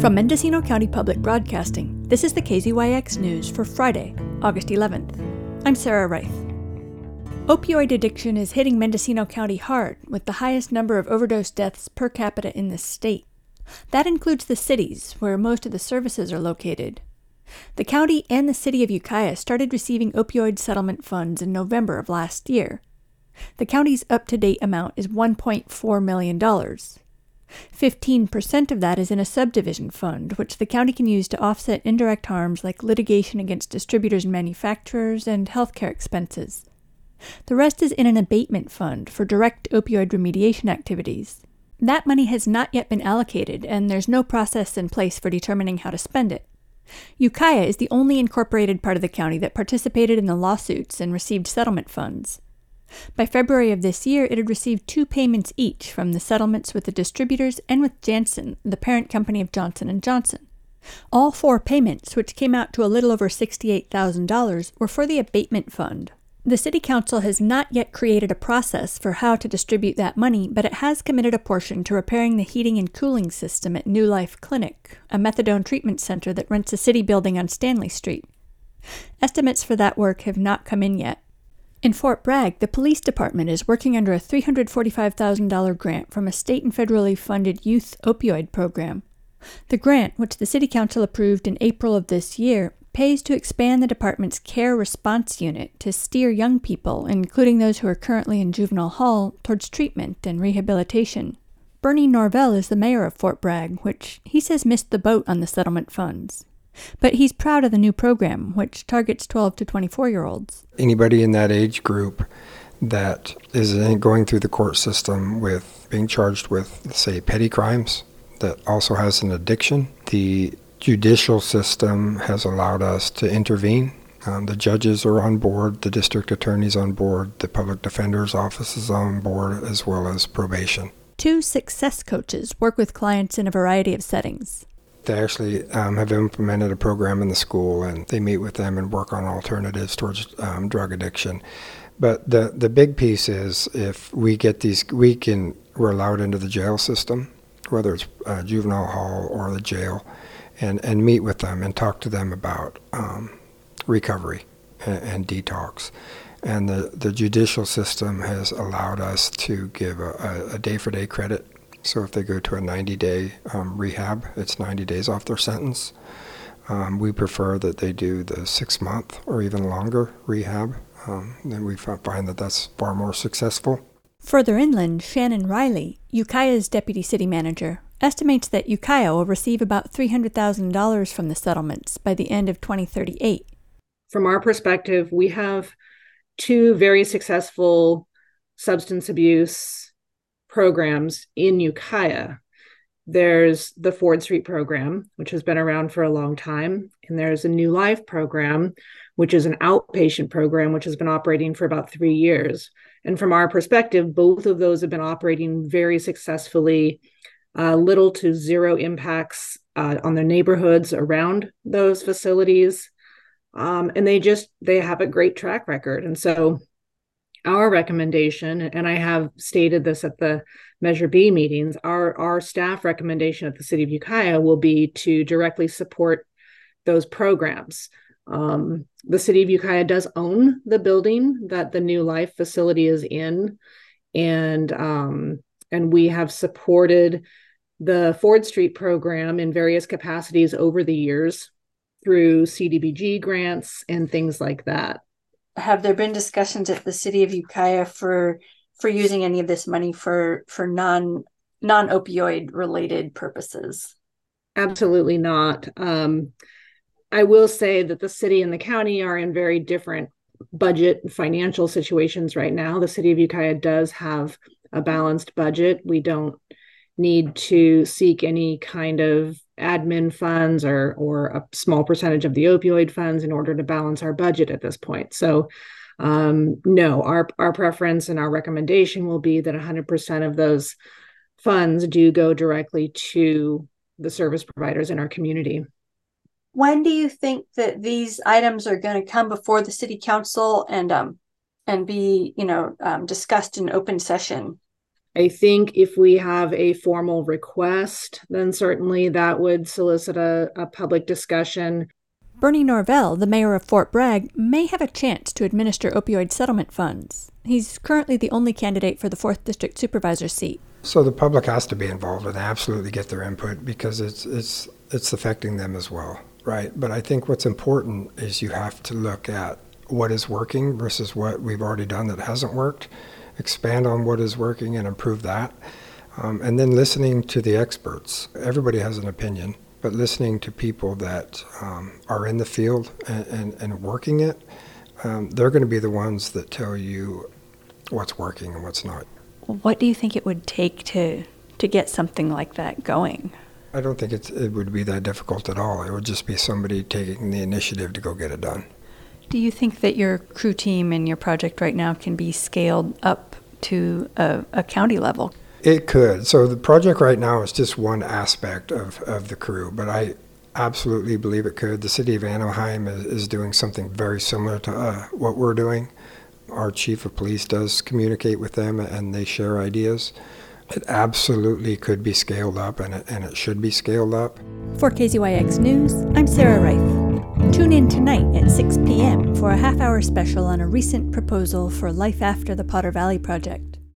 From Mendocino County Public Broadcasting, this is the KZYX News for Friday, August 11th. I'm Sarah Reith. Opioid addiction is hitting Mendocino County hard, with the highest number of overdose deaths per capita in the state. That includes the cities, where most of the services are located. The county and the city of Ukiah started receiving opioid settlement funds in November of last year. The county's up to date amount is $1.4 million. 15% of that is in a subdivision fund, which the county can use to offset indirect harms like litigation against distributors and manufacturers and healthcare expenses. The rest is in an abatement fund for direct opioid remediation activities. That money has not yet been allocated, and there's no process in place for determining how to spend it. Ukiah is the only incorporated part of the county that participated in the lawsuits and received settlement funds. By February of this year, it had received two payments each from the settlements with the distributors and with Janssen, the parent company of Johnson & Johnson. All four payments, which came out to a little over $68,000, were for the abatement fund. The City Council has not yet created a process for how to distribute that money, but it has committed a portion to repairing the heating and cooling system at New Life Clinic, a methadone treatment center that rents a city building on Stanley Street. Estimates for that work have not come in yet, in Fort Bragg, the police department is working under a $345,000 grant from a state and federally funded youth opioid program. The grant, which the City Council approved in April of this year, pays to expand the department's care response unit to steer young people, including those who are currently in juvenile hall, towards treatment and rehabilitation. Bernie Norvell is the mayor of Fort Bragg, which he says missed the boat on the settlement funds. But he's proud of the new program, which targets 12 to 24 year olds. Anybody in that age group that is going through the court system with being charged with, say, petty crimes that also has an addiction, the judicial system has allowed us to intervene. Um, the judges are on board, the district attorney's on board, the public defender's office is on board, as well as probation. Two success coaches work with clients in a variety of settings. They actually um, have implemented a program in the school, and they meet with them and work on alternatives towards um, drug addiction. But the the big piece is if we get these, we can we're allowed into the jail system, whether it's uh, juvenile hall or the jail, and and meet with them and talk to them about um, recovery and, and, detox. And the, the judicial system has allowed us to give a, a day for day credit so if they go to a 90 day um, rehab, it's 90 days off their sentence. Um, we prefer that they do the six month or even longer rehab. Um, and we find that that's far more successful. Further inland, Shannon Riley, Ukiah's deputy city manager, estimates that Ukiah will receive about $300,000 from the settlements by the end of 2038. From our perspective, we have two very successful substance abuse programs in Ukiah. There's the Ford Street program, which has been around for a long time. And there's a New Life program, which is an outpatient program, which has been operating for about three years. And from our perspective, both of those have been operating very successfully, uh, little to zero impacts uh, on the neighborhoods around those facilities. Um, and they just they have a great track record. And so our recommendation, and I have stated this at the Measure B meetings, our, our staff recommendation at the City of Ukiah will be to directly support those programs. Um, the City of Ukiah does own the building that the New Life facility is in, and um, and we have supported the Ford Street program in various capacities over the years through CDBG grants and things like that have there been discussions at the city of Ukiah for for using any of this money for for non non opioid related purposes? Absolutely not. Um, I will say that the city and the county are in very different budget financial situations right now. The city of Ukiah does have a balanced budget. We don't need to seek any kind of admin funds or or a small percentage of the opioid funds in order to balance our budget at this point. So um, no, our our preference and our recommendation will be that 100% of those funds do go directly to the service providers in our community. When do you think that these items are going to come before the city council and um and be you know um, discussed in open session? I think if we have a formal request, then certainly that would solicit a, a public discussion. Bernie Norvell, the mayor of Fort Bragg, may have a chance to administer opioid settlement funds. He's currently the only candidate for the 4th District Supervisor seat. So the public has to be involved and absolutely get their input because it's it's it's affecting them as well, right? But I think what's important is you have to look at what is working versus what we've already done that hasn't worked, expand on what is working and improve that, um, and then listening to the experts. Everybody has an opinion, but listening to people that um, are in the field and, and, and working it, um, they're going to be the ones that tell you what's working and what's not. What do you think it would take to to get something like that going? I don't think it's, it would be that difficult at all. It would just be somebody taking the initiative to go get it done. Do you think that your crew team and your project right now can be scaled up to a, a county level? It could. So the project right now is just one aspect of, of the crew, but I absolutely believe it could. The city of Anaheim is, is doing something very similar to uh, what we're doing. Our chief of police does communicate with them and they share ideas. It absolutely could be scaled up and it, and it should be scaled up. For KZYX News, I'm Sarah Reith. Tune in tonight at 6 p.m. for a half hour special on a recent proposal for Life After the Potter Valley Project.